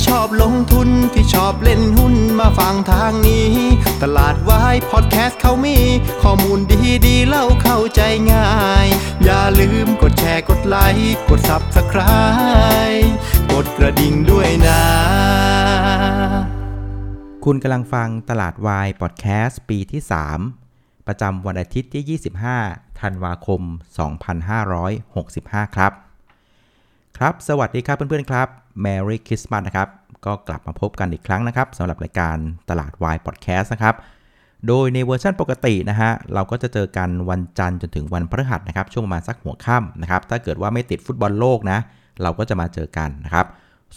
ที่ชอบลงทุนที่ชอบเล่นหุ้นมาฟังทางนี้ ตลาดวายพอดแคสต์เขามี ข้อมูลดีดีเล่าเข้าใจง่าย อย่าลืมกดแชร์กดไลค์กด Subscribe กดกระดิ่งด้วยนะ คุณกำลังฟังตลาดวายพอดแคสต์ปีที่ 3 ประจำวันอาทิตย์ที่ 25 ธันวาคม 2565 ครับ ครับ สวัสดีครับเพื่อนๆครับ Merry Christmas นะครับ ก็กลับมาพบกันอีกครั้งนะครับสำหรับรายการตลาดวายพอดแคสต์นะครับ โดยในเวอร์ชันปกตินะฮะเราก็จะเจอกันวันจันทร์จนถึงวันพฤหัสนะครับช่วงประมาณสักหัวค่ำนะครับถ้าเกิดว่าไม่ติดฟุตบอลโลกนะเราก็จะมาเจอกันนะครับ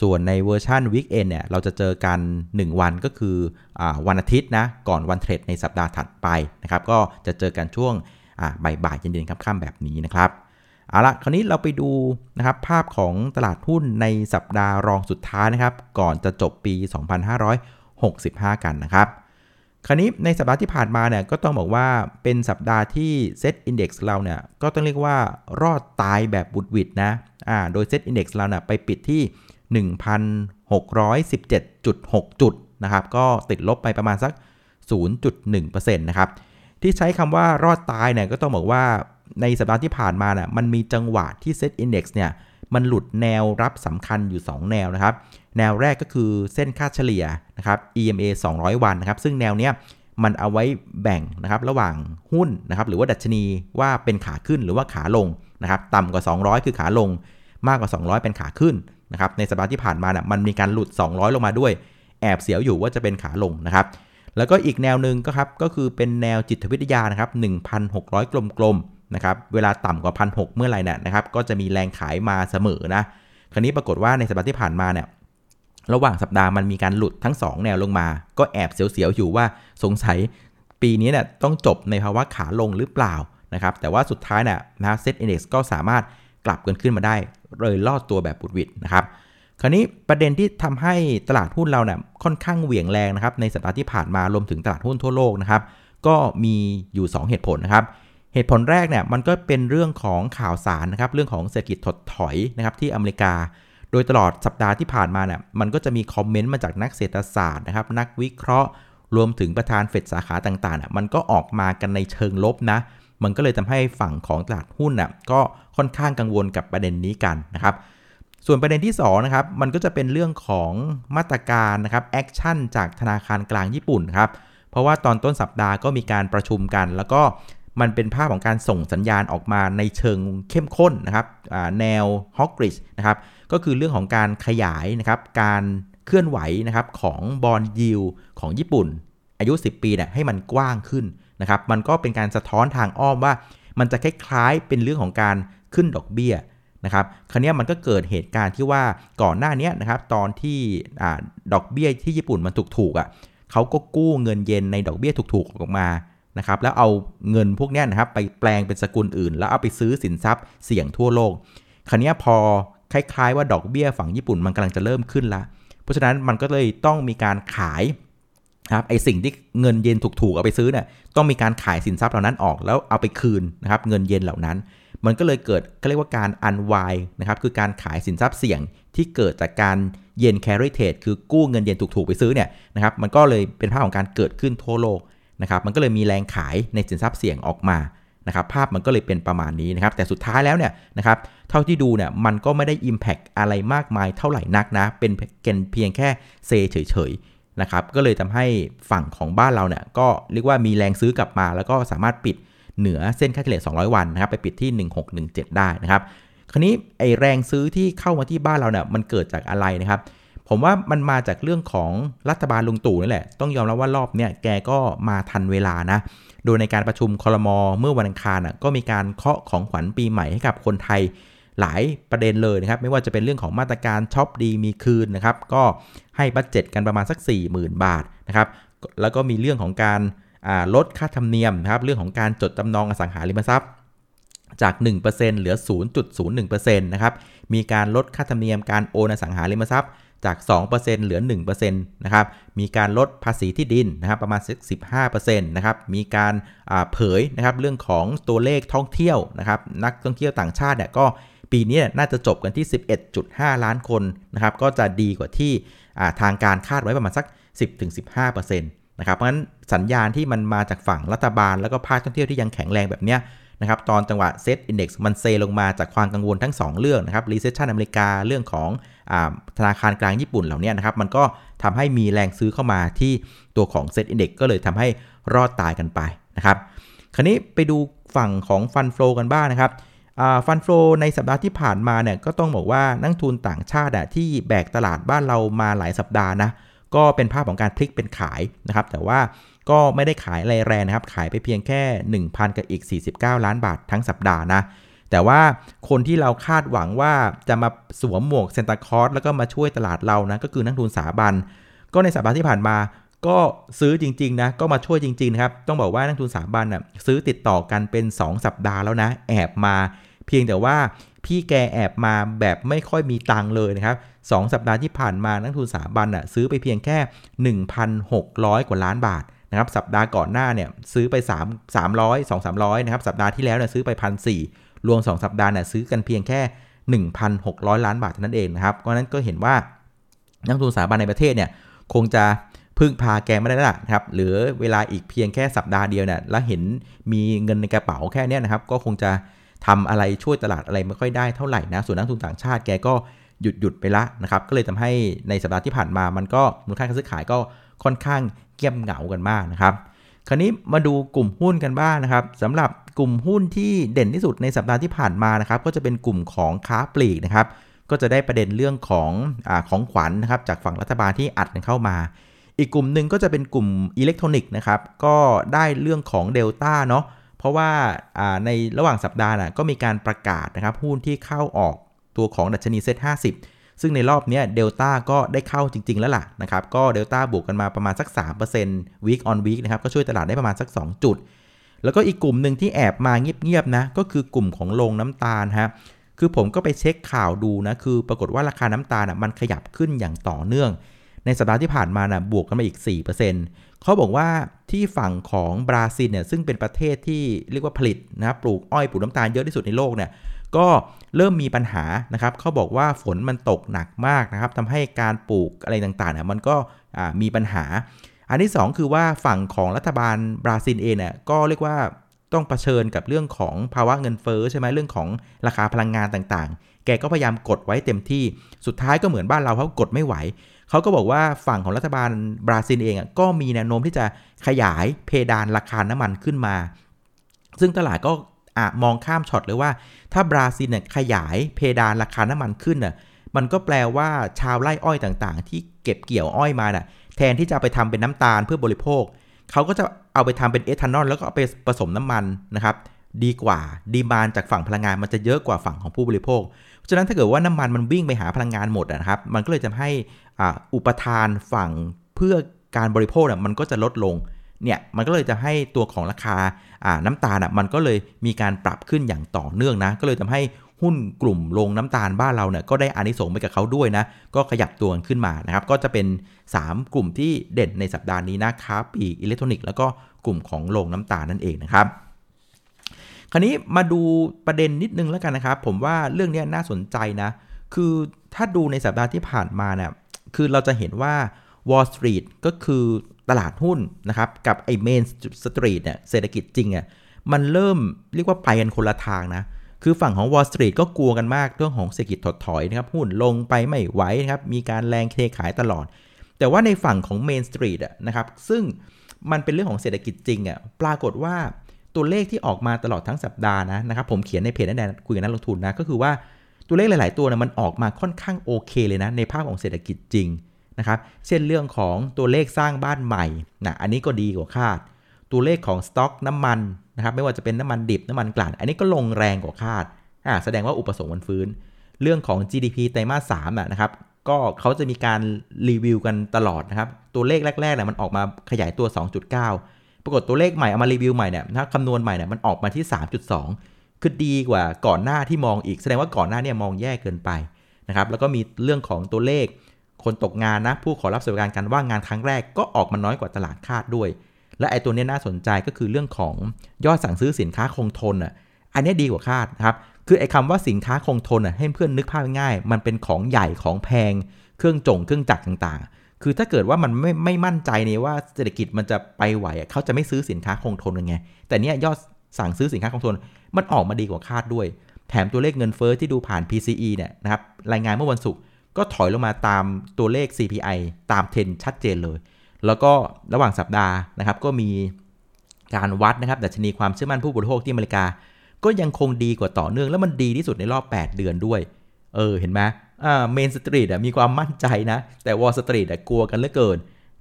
ส่วนใน version weekend เนี่ยเราจะเจอกัน 1 วันก็คืออวันอาทิตย์นะก่อนวัน trade ในสัปดาห์ถัดไปนะครับก็จะเจอกันช่วงบ่ายๆเย็นๆค่ำๆแบบนี้นะครับ เอาละคราวนี้เราไปดูนะครับภาพของตลาดหุ้นในสัปดาห์รองสุดท้ายนะครับ ก่อนจะจบปี 2565 กันนะครับ คราวนี้ในสัปดาห์ที่ผ่านมาเนี่ยก็ต้องบอกว่าเป็นสัปดาห์ที่ SET Index เราเนี่ยก็ต้องเรียกว่ารอดตายแบบหวุดหวิดนะอ่าโดยเซตอินดี x เราเนี่ยไปปิดที่ 1,617.6 จุดนะครับก็ติดลบไปประมาณสัก 0.1%นะครับที่ใช้คำว่ารอดตายเนี่ยก็ต้องบอกว่า ในสัปดาห์ที่ผ่านมาน่ะมันมีจังหวะที่เซตอินดี x เนี่ยมันหลุดแนวรับสำคัญอยู่ 2 แนวนะครับ แนวแรกก็คือเส้นค่าเฉลี่ยนะครับ EMA 200 วันนะครับ ซึ่งแนวเนี้ยมันเอาไว้แบ่งนะครับระหว่างหุ้นนะครับหรือว่าดัชนีว่าเป็นขาขึ้นหรือว่าขาลงนะครับต่ำกว่า 200 คือขาลง มากกว่า 200 เป็นขาขึ้นนะครับในสัปดาห์ที่ผ่านมาน่ะมันมีการหลุด 200 ลงมาด้วย แอบเสียวอยู่ว่าจะเป็นขาลงนะครับแล้วก็อีกแนวหนึ่งก็ครับก็คือเป็นแนวจิตวิทยานะครับ1,600 กลม นะครับเวลาต่ำกว่า1,600เมื่อไหร่เนี่ยนะครับก็จะมีแรงขายมาเสมอนะคราวนี้ปรากฏว่าในสัปดาห์ที่ผ่านมาเนี่ยระหว่างสัปดาห์มันมีการหลุดทั้ง 2 แนวลงมา ก็แอบเสียวๆอยู่ว่าสงสัยปีนี้เนี่ยต้องจบในภาวะขาลงหรือเปล่านะครับแต่ว่าสุดท้ายเนี่ยนะเซ็ตอินดี x ก็สามารถกลับกันขึ้นมาได้เลยลอดตัวแบบบุดวิดนะครับคราวนี้ประเด็นที่ทำให้ตลาดหุ้นเราเนี่ยค่อนข้างเหวี่ยงแรงนะครับในสัปดาห์ที่ผ่านมารวมถึงตลาดหุ้นทั่วโลกนะครับก็มีอยู่ 2 เหตุผลนะครับ เหตุผลแรกเนี่ยมันก็เป็นเรื่องของข่าวสารนะครับเรื่องของเศรษฐกิจถดถอยนะครับที่อเมริกา โดยตลอดสัปดาห์ที่ผ่านมาเนี่ยมันก็จะมีคอมเมนต์มาจากนักเศรษฐศาสตร์นะครับนักวิเคราะห์ รวมถึงประธานเฟดสาขาต่างๆน่ะมันก็ออกมากันในเชิงลบนะมันก็เลยทำให้ฝั่งของตลาดหุ้นน่ะก็ค่อนข้างกังวลกับประเด็นนี้กันนะครับส่วนประเด็นที่2นะครับมันก็จะเป็นเรื่องของมาตรการนะครับ action จากธนาคารกลางญี่ปุ่นครับเพราะว่าตอนต้นสัปดาห์ก็มีการประชุมกัน แล้วก็ มันเป็นภาพของการส่งสัญญาณออกมาในเชิงเข้มข้นนะครับแนว hawkish นะครับก็คือเรื่องของการขยายนะครับการเคลื่อนไหวนะครับของ bond yieldของญี่ปุ่น อายุ 10 ปีเนี่ยให้มันกว้างขึ้นนะครับมันก็เป็นการสะท้อนทางอ้อมว่า มันจะคล้ายๆเป็นเรื่องของการขึ้นดอกเบี้ยนะครับคราวนี้มันก็เกิดเหตุการณ์ที่ว่าก่อนหน้านี้นะครับตอนที่อดอกเบี้ยที่ญี่ปุ่นมันถูกๆอะเขาก็กู้เงินเยนในดอกเบี้ยถูกๆออกมา นะครับแล้วเอาเงินพวกนี้นะครับไปแปลงเป็นสกุลอื่น แล้วเอาไปซื้อสินทรัพย์เสี่ยงทั่วโลก คราวนี้พอคล้ายๆว่าดอกเบี้ยฝั่งญี่ปุ่นมันกำลังจะเริ่มขึ้นละ เพราะฉะนั้นมันก็เลยต้องมีการขายนะครับไอสิ่งที่เงินเยนถูกๆเอาไปซื้อเนี่ยต้องมีการขายสินทรัพย์เหล่านั้นออกแล้วเอาไปคืนนะครับเงินเยนเหล่านั้น มันก็เลยเกิดเขาเรียกว่าการอันวายนะครับคือการขายสินทรัพย์เสี่ยงที่เกิดจากการเยนแคริเทดคือกู้เงินเยนถูกๆไปซื้อเนี่ยนะครับมันก็เลยเป็นภาพของการเกิดขึ้นทั่วโลก นะครับมันก็เลยมีแรงขายในสินทรัพย์เสี่ยงออกมานะครับภาพมันก็เลยเป็นประมาณนี้นะครับแต่สุดท้ายแล้วเนี่ยนะครับเท่าที่ดูเนี่ยมันก็ไม่ได้ Impact อะไรมากมายเท่าไหร่นักนะ เป็นเพียงแค่เซเฉยๆนะครับก็เลยทำให้ฝั่งของบ้านเราเนี่ยก็เรียกว่ามีแรงซื้อกลับมา แล้วก็สามารถปิดเหนือเส้นค่าเฉลี่ย 200 วันนะครับไปปิดที่ 1617 ได้นะครับ คราวนี้ไอแรงซื้อที่เข้ามาที่บ้านเราเนี่ยมันเกิดจากอะไรนะครับ ผมว่ามันมาจากเรื่องของรัฐบาลลุงตู่นี่แหละ ต้องยอมรับว่ารอบเนี่ยแกก็มาทันเวลานะ โดยในการประชุมคอรมอเมื่อวันอังคารก็มีการเคาะของขวัญปีใหม่ให้กับคนไทยหลายประเด็นเลยนะครับ ไม่ว่าจะเป็นเรื่องของมาตรการช็อปดีมีคืนนะครับ ก็ให้ budget กันประมาณสัก 40,000 บาทนะครับ แล้วก็มีเรื่องของการลดค่าธรรมเนียมนะครับ เรื่องของการจดจำนองอสังหาริมทรัพย์ จาก 1%เหลือ 0.01%นะครับ มีการลดค่าธรรมเนียมการโอนอสังหาริมทรัพย์ จาก 2%เหลือ 1%นะครับ มีการลดภาษีที่ดินนะครับประมาณสัก15%นะครับ มีการเผยนะครับเรื่องของตัวเลขท่องเที่ยวนะครับ นักท่องเที่ยวต่างชาติเนี่ยก็ปีนี้น่าจะจบกันที่ 11.5 ล้านคนนะครับ ก็จะดีกว่าที่ทางการคาดไว้ประมาณสัก 10-15%นะครับ เพราะฉะนั้นสัญญาณที่มันมาจากฝั่งรัฐบาล แล้วก็ภาคท่องเที่ยวที่ยังแข็งแรงแบบเนี้ย นะครับตอนจังหวะเซตอินดี x มันเซลงมาจากความกังวลทั้ง 2 เรื่องนะครับ recession อเมริกาเรื่องของอธนาคารกลางญี่ปุ่นเหล่านี้นะครับมันก็ทำให้มีแรงซื้อเข้ามาที่ตัวของเซตอินดี x ก็เลยทำให้รอดตายกันไปนะครับคราวนี้ไปดูฝั่งของฟันฟลอกันบ้างนะครับฟันฟลอในสัปดาห์ที่ผ่านมาเนี่ยก็ต้องบอกว่านักทุนต่างชาติที่แบกตลาดบ้านเรามาหลายสัปดาห์นะก็เป็นภาพของการพลิกเป็นขายนะครับแต่ว่า ก็ไม่ได้ขายอะไรแรงนะครับ ขายไปเพียงแค่ 1,000 กับอีก 49 ล้านบาททั้งสัปดาห์นะ แต่ว่าคนที่เราคาดหวังว่าจะมาสวมหมวกเซนตาคอร์สแล้วก็มาช่วยตลาดเรานะ ก็คือนักทุนสถาบัน ก็ในสัปดาห์ที่ผ่านมาก็ซื้อจริงๆนะ ก็มาช่วยจริงๆนะครับ ต้องบอกว่านักทุนสถาบันนะ่ะซื้อติดต่อกันเป็น 2 สัปดาห์แล้วนะ แอบมา เพียงแต่ว่าพี่แกแอบมาแบบไม่ค่อยมีตังเลยนะครับสสัปดาห์ที่ผ่านมานักทุนสถาบันอะซื้อไปเพียงแค่ 1,600 กว่าล้านบาท นะครับสัปดาห์ก่อนหน้าเนี่ยซื้อไป 3 300 2 300นะครับสัปดาห์ที่แล้วเนี่ยซื้อไปพันสรวม 2 สัปดาห์เนี่ยซื้อกันเพียงแค่ 1,600 ล้านบาทเท่านั้นเองนะครับเพราะนั้นก็เห็นว่านักทุนสถาบันในประเทศเนี่ยคงจะพึ่งพาแกไม่ได้แล้วนะครับหรือเวลาอีกเพียงแค่สัปดาห์เดียวเนี่ยแล้วเห็นมีเงินในกระเป๋าแค่นี้นะครับก็คงจะทำอะไรช่วยตลาดอะไรไม่ค่อยได้เท่าไหร่นะส่วนนักทุนต่างชาติแกก็หยุดหยุดไปละนะครับก็เลยทำให้ในสัปดาห์ที่ผ่านมามันก็มูลค่าการซื้อขายก็ค่อนข้าง เงียบเหงากันมากนะครับ คราวนี้มาดูกลุ่มหุ้นกันบ้างนะครับสำหรับกลุ่มหุ้นที่เด่นที่สุดในสัปดาห์ที่ผ่านมานะครับ ก็จะเป็นกลุ่มของค้าปลีกนะครับ ก็จะได้ประเด็นเรื่องของอของขวัญนนะครับ จากฝั่งรัฐบาลที่อัดกันเข้ามา อีกกลุ่มหนึ่งก็จะเป็นกลุ่มอิเล็กทรอนิกส์นะครับ ก็ได้เรื่องของเดลต้าเนาะเพราะว่าในระหว่างสัปดาห์นะก็มีการประกาศนะครับหุ้นที่เข้าออกตัวของดัชนี SET50 ซึ่งในรอบนี้เดลต้าก็ได้เข้าจริง ๆ แล้วล่ะนะครับก็เดลต้าบวกกันมาประมาณสัก 3% week on week นะครับก็ช่วยตลาดได้ประมาณสัก 2 จุด แล้วก็อีกกลุ่มหนึ่งที่แอบมาเงียบๆนะก็คือกลุ่มของโรงน้ำตาลฮะคือผมก็ไปเช็คข่าวดูนะคือปรากฏว่าราคาน้ำตาลมันขยับขึ้นอย่างต่อเนื่อง ในสัปดาห์ที่ผ่านมานะบวกกันมาอีก 4%เขาบอกว่าที่ฝั่งของบราซิลเนี่ยซึ่งเป็นประเทศที่เรียกว่าผลิตนะปลูกอ้อยปลูกน้ำตาลเยอะที่สุดในโลกเนี่ย ก็เริ่มมีปัญหานะครับเขาบอกว่าฝนมันตกหนักมากนะครับทำให้การปลูกอะไรต่างๆเนี่ยมันก็มีปัญหา อันที่ 2 คือว่าฝั่งของรัฐบาลบราซิลเองเนี่ยก็เรียกว่าต้องเผชิญกับเรื่องของภาวะเงินเฟ้อใช่ไหมเรื่องของราคาพลังงานต่างๆ แกก็พยายามกดไว้เต็มที่ สุดท้ายก็เหมือนบ้านเราเขากดไม่ไหว เขาก็บอกว่าฝั่งของรัฐบาลบราซิลเองก็มีแนวโน้มที่จะขยายเพดานราคาน้ำมันขึ้นมา ซึ่งตลาดก็ อะมองข้ามช็อตเลยว่า ถ้าบราซิลเนี่ยขยายเพดานราคาน้ำมันขึ้นน่ะมันก็แปลว่าชาวไร่อ้อยต่างๆ ที่เก็บเกี่ยวอ้อยมาน่ะแทนที่จะไปทำเป็นน้ำตาลเพื่อบริโภค เขาก็จะเอาไปทำเป็นเอทานอลแล้วก็เอาไปผสมน้ำมันนะครับดีกว่าดีมานจากฝั่งพลังงานมันจะเยอะกว่าฝั่งของผู้บริโภค ฉะนั้นถ้าเกิดว่าน้ำมันมันวิ่งไปหาพลังงานหมดนะครับ มันก็เลยจะให้อุปทานฝั่งเพื่อการบริโภคเนี่ยมันก็จะลดลง เนี่ยมันก็เลยจะให้ตัวของราคาน้ำตาลอะมันก็เลยมีการปรับขึ้นอย่างต่อเนื่องนะ ก็เลยทำให้หุ้นกลุ่มลงน้ำตาลบ้านเราเนี่ยก็ได้อานิสงส์ไปกับเขาด้วยนะ ก็ขยับตัวขึ้นมานะครับ ก็จะเป็น 3 กลุ่มที่เด่นในสัปดาห์นี้นะครับปีอิเล็กทรอนิกส์แล้วก็กลุ่มของลงน้ำตาลนั่นเองนะครับคราวนี้มาดูประเด็นนิดนึงแล้วกันนะครับ ผมว่าเรื่องนี้น่าสนใจนะ คือถ้าดูในสัปดาห์ที่ผ่านมาเนี่ยคือเราจะเห็นว่า Wall Street ก็คือตลาดหุ้นนะครับ กับไอ้เมนสตรีทเนี่ยเศรษฐกิจจริงอะมันเริ่มเรียกว่าไปกันคนละทางนะ คือฝั่งของ Wall Street ก็กลัวกันมากเรื่องของเศรษฐกิจถดถอยนะครับ หุ้นลงไปไม่ไหวนะครับ มีการแรงเทขายตลอด แต่ว่าในฝั่งของ Main Street อะนะครับ ซึ่งมันเป็นเรื่องของเศรษฐกิจจริงอะปรากฏว่าตัวเลขที่ออกมาตลอดทั้งสัปดาห์นะนะครับ ผมเขียนในเพจนั่นแหละคุยกับนักลงทุนนะก็คือว่าตัวเลขหลาย ๆ ตัวนะมันออกมาค่อนข้างโอเคเลยนะในภาพของเศรษฐกิจจริง นะครับ เช่นเรื่องของตัวเลขสร้างบ้านใหม่นะอันนี้ก็ดีกว่าคาด ตัวเลขของสต็อกน้ำมันนะครับไม่ว่าจะเป็นน้ำมันดิบน้ำมันกลั่น อันนี้ก็ลงแรงกว่าคาดอ่าแสดงว่าอุปสงค์มันฟื้น เรื่องของ GDP ไตรมาสสามนะครับก็เขาจะมีการรีวิวกันตลอดนะครับ ตัวเลขแรกๆเนี่ยมันออกมาขยายตัว 2.9 ปรากฏตัวเลขใหม่เอามารีวิวใหม่เนี่ยถ้าคำนวณใหม่เนี่ยมันออกมาที่ 3.2 คือดีกว่าก่อนหน้าที่มองอีก แสดงว่าก่อนหน้าเนี่ยมองแย่เกินไปนะครับ แล้วก็มีเรื่องของตัวเลข คนตกงานนะ ผู้ขอรับสวัสดิการการว่างงานครั้งแรกก็ออกมาน้อยกว่าตลาดคาดด้วย และไอ้ตัวนี้น่าสนใจก็คือเรื่องของยอดสั่งซื้อสินค้าคงทนอะอันนี้ดีกว่าคาดนะครับคือไอ้คำว่าสินค้าคงทนอะให้เพื่อนนึกภาพง่าย มันเป็นของใหญ่ของแพง เครื่องจงเครื่องจักรต่างๆ คือถ้าเกิดว่ามันไม่ไม่มั่นใจในว่าเศรษฐกิจมันจะไปไหวเขาจะไม่ซื้อสินค้าคงทนยังไง แต่เนี้ยยอดสั่งซื้อสินค้าคงทนมันออกมาดีกว่าคาดด้วย แถมตัวเลขเงินเฟ้อที่ดูผ่าน PCE เนี่ยนะครับรายงานเมื่อวันศุกร์ ก็ถอยลงมาตามตัวเลข CPI ตามเทรนชัดเจนเลย แล้วก็ระหว่างสัปดาห์นะครับ ก็มีการวัดนะครับดัชนีความเชื่อมั่นผู้บริโภคที่อเมริกา ก็ยังคงดีกว่าต่อเนื่อง แล้วมันดีที่สุดในรอบ 8 เดือนด้วย เออ เห็นไหมอ่า Main Street อะมีความมั่นใจนะ แต่ Wall Street กลัวกันเหลือเกิน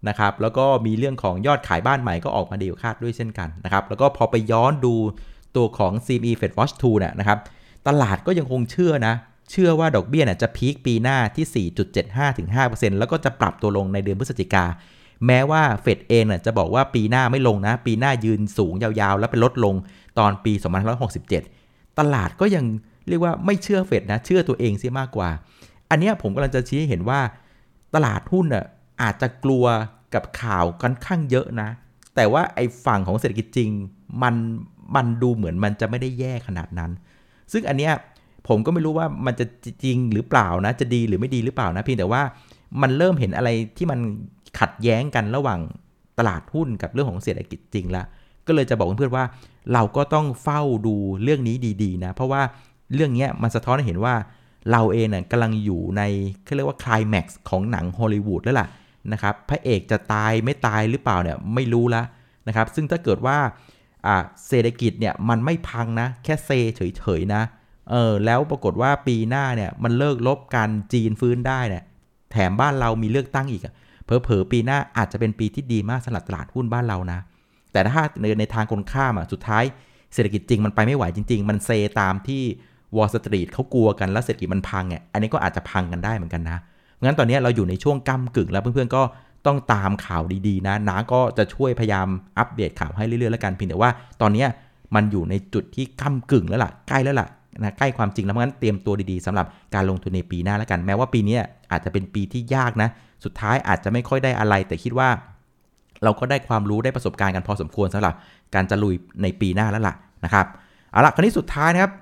นะครับ แล้วก็มีเรื่องของยอดขายบ้านใหม่ก็ออกมาดีกว่าคาดด้วยเช่นกันนะครับ แล้วก็พอไปย้อนดูตัวของ CME Fed Watch 2เนี่ยนะครับ ตลาดก็ยังคงเชื่อนะ เชื่อว่าดอกเบี้ยเนี่ยจะพีคปีหน้าที่ 4.75-5%แล้วก็จะปรับตัวลงในเดือนพฤศจิกา แม้ว่าเฟดเองน่ยจะบอกว่าปีหน้าไม่ลงนะ ปีหน้ายืนสูงยาวๆ แล้วไปลดลงตอนปี 2567 ตลาดก็ยังเรียกว่าไม่เชื่อเฟดนะ เชื่อตัวเองเสียมากกว่า อันนี้ผมกำลังจะชี้ให้เห็นว่า ตลาดหุ้นน่ะอาจจะกลัวกับข่าวค่อนข้างเยอะนะ แต่ว่าไอ้ฝั่งของเศรษฐกิจจริง มันมันดูเหมือนมันจะไม่ได้แย่ขนาดนั้น ซึ่งอันเนี้ย ผมก็ไม่รู้ว่ามันจะจริงหรือเปล่านะ จะดีหรือไม่ดีหรือเปล่านะเพียงแต่ว่ามันเริ่มเห็นอะไรที่มันขัดแย้งกันระหว่างตลาดหุ้นกับเรื่องของเศรษฐกิจจริงล้วก็เลยจะบอกเพื่อนๆว่า เราก็ต้องเฝ้าดูเรื่องนี้ดีๆนะ เพราะว่าเรื่องนี้มันสะท้อนให้เห็นว่าเราเองเนี่ยกำลังอยู่ในเขาเรียกว่าคลายแม็กซ์ของหนังฮอลลีวูดแล้วล่ะนะครับพระเอกจะตายไม่ตายหรือเปล่าเนี่ยไม่รู้ละนะครับ ซึ่งถ้าเกิดว่าเศรษฐกิจเนี่ยมันไม่พังนะ แค่เซเฉยๆนะ เออแล้วปรากฏว่าปีหน้าเนี่ยมันเลิกลบกันจีนฟื้นได้เนี่ยแถมบ้านเรามีเลือกตั้งอีกเผลอๆปีหน้าอาจจะเป็นปีที่ดีมากสำหรับตลาดหุ้นบ้านเรานะ แต่ถ้าในในทางคนข้ามอะสุดท้ายเศรษฐกิจจริงมันไปไม่ไหวจริง ๆ มันเซตามที่วอลสตรีทเขากลัวกันแล้วเศรษฐกิจมันพังเนี่ยอันนี้ก็อาจจะพังกันได้เหมือนกันนะงั้นตอนนี้เราอยู่ในช่วงก้ากึ่งแล้วเพื่อนๆก็ต้องตามข่าวดีๆนะน้าก็จะช่วยพยายามอัปเดตข่าวให้เรื่อยๆแล้วกันเพียงแต่ว่าตอนนี้มันอยู่ในจุดที่ก้ากึ่งแล้วล่ะใกล้แล้วล่ะ นะใกล้ความจริงแล้วงั้นเตรียมตัวดีๆสำหรับการลงทุนในปีหน้าแล้วกัน แม้ว่าปีนี้อาจจะเป็นปีที่ยากนะ สุดท้ายอาจจะไม่ค่อยได้อะไร แต่คิดว่า เราก็ได้ความรู้ได้ประสบการณ์กันพอสมควรสำหรับการจะลุยในปีหน้าแล้วล่ะนะครับเอาละคราวนี้สุดท้ายนะครับ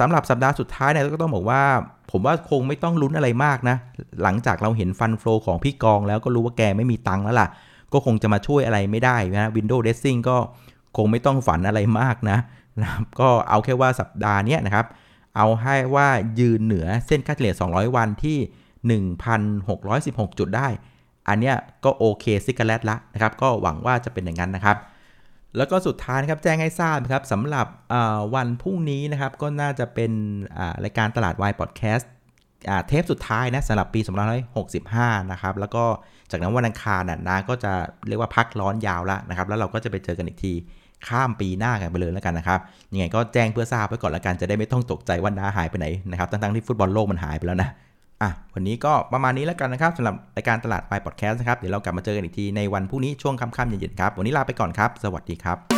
สำหรับสัปดาห์สุดท้ายเนี่ยก็ต้องบอกว่า ผมว่าคงไม่ต้องลุ้นอะไรมากนะ หลังจากเราเห็น fund flow ของพี่กองแล้วก็รู้ว่าแกไม่มีตังค์แล้วล่ะ ก็คงจะมาช่วยอะไรไม่ได้นะ window dressing ก็คงไม่ต้องฝันอะไรมากนะ นะก็เอาแค่ว่าสัปดาห์นี้นะครับ เอาให้ว่ายืนเหนือเส้นค่าเฉลี่ย 200 วันที่ 1,616 จุดได้ อันเนี้ยก็โอเค cigarette ละนะครับ ก็หวังว่าจะเป็นอย่างนั้นนะครับ แล้วก็สุดท้ายนะครับแจ้งให้ทราบครับสำหรับวันพรุ่งนี้นะครับ ก็น่าจะเป็นรายการตลาดวายพอดแคสต์เทปสุดท้ายนะสำหรับปี2565 นะครับ แล้วก็จากนั้นวันอังคารน่ะนะก็จะเรียกว่าพักร้อนยาวแล้วนะครับ แล้วเราก็จะไปเจอกันอีกที ข้ามปีหน้ากันไปเลยแล้วกันนะครับ ยังไงก็แจ้งเพื่อทราบไว้ก่อนแล้วกัน จะได้ไม่ต้องตกใจว่าน้าหายไปไหนนะครับทั้งๆที่ฟุตบอลโลกมันหายไปแล้วนะอะวันนี้ก็ประมาณนี้แล้วกันนะครับสำหรับรายการตลาดไปพอดแคสต์นะครับ เดี๋ยวเรากลับมาเจอกันอีกทีในวันพรุ่งนี้ช่วงค่ำๆเย็นๆครับ วันนี้ลาไปก่อนครับ สวัสดีครับ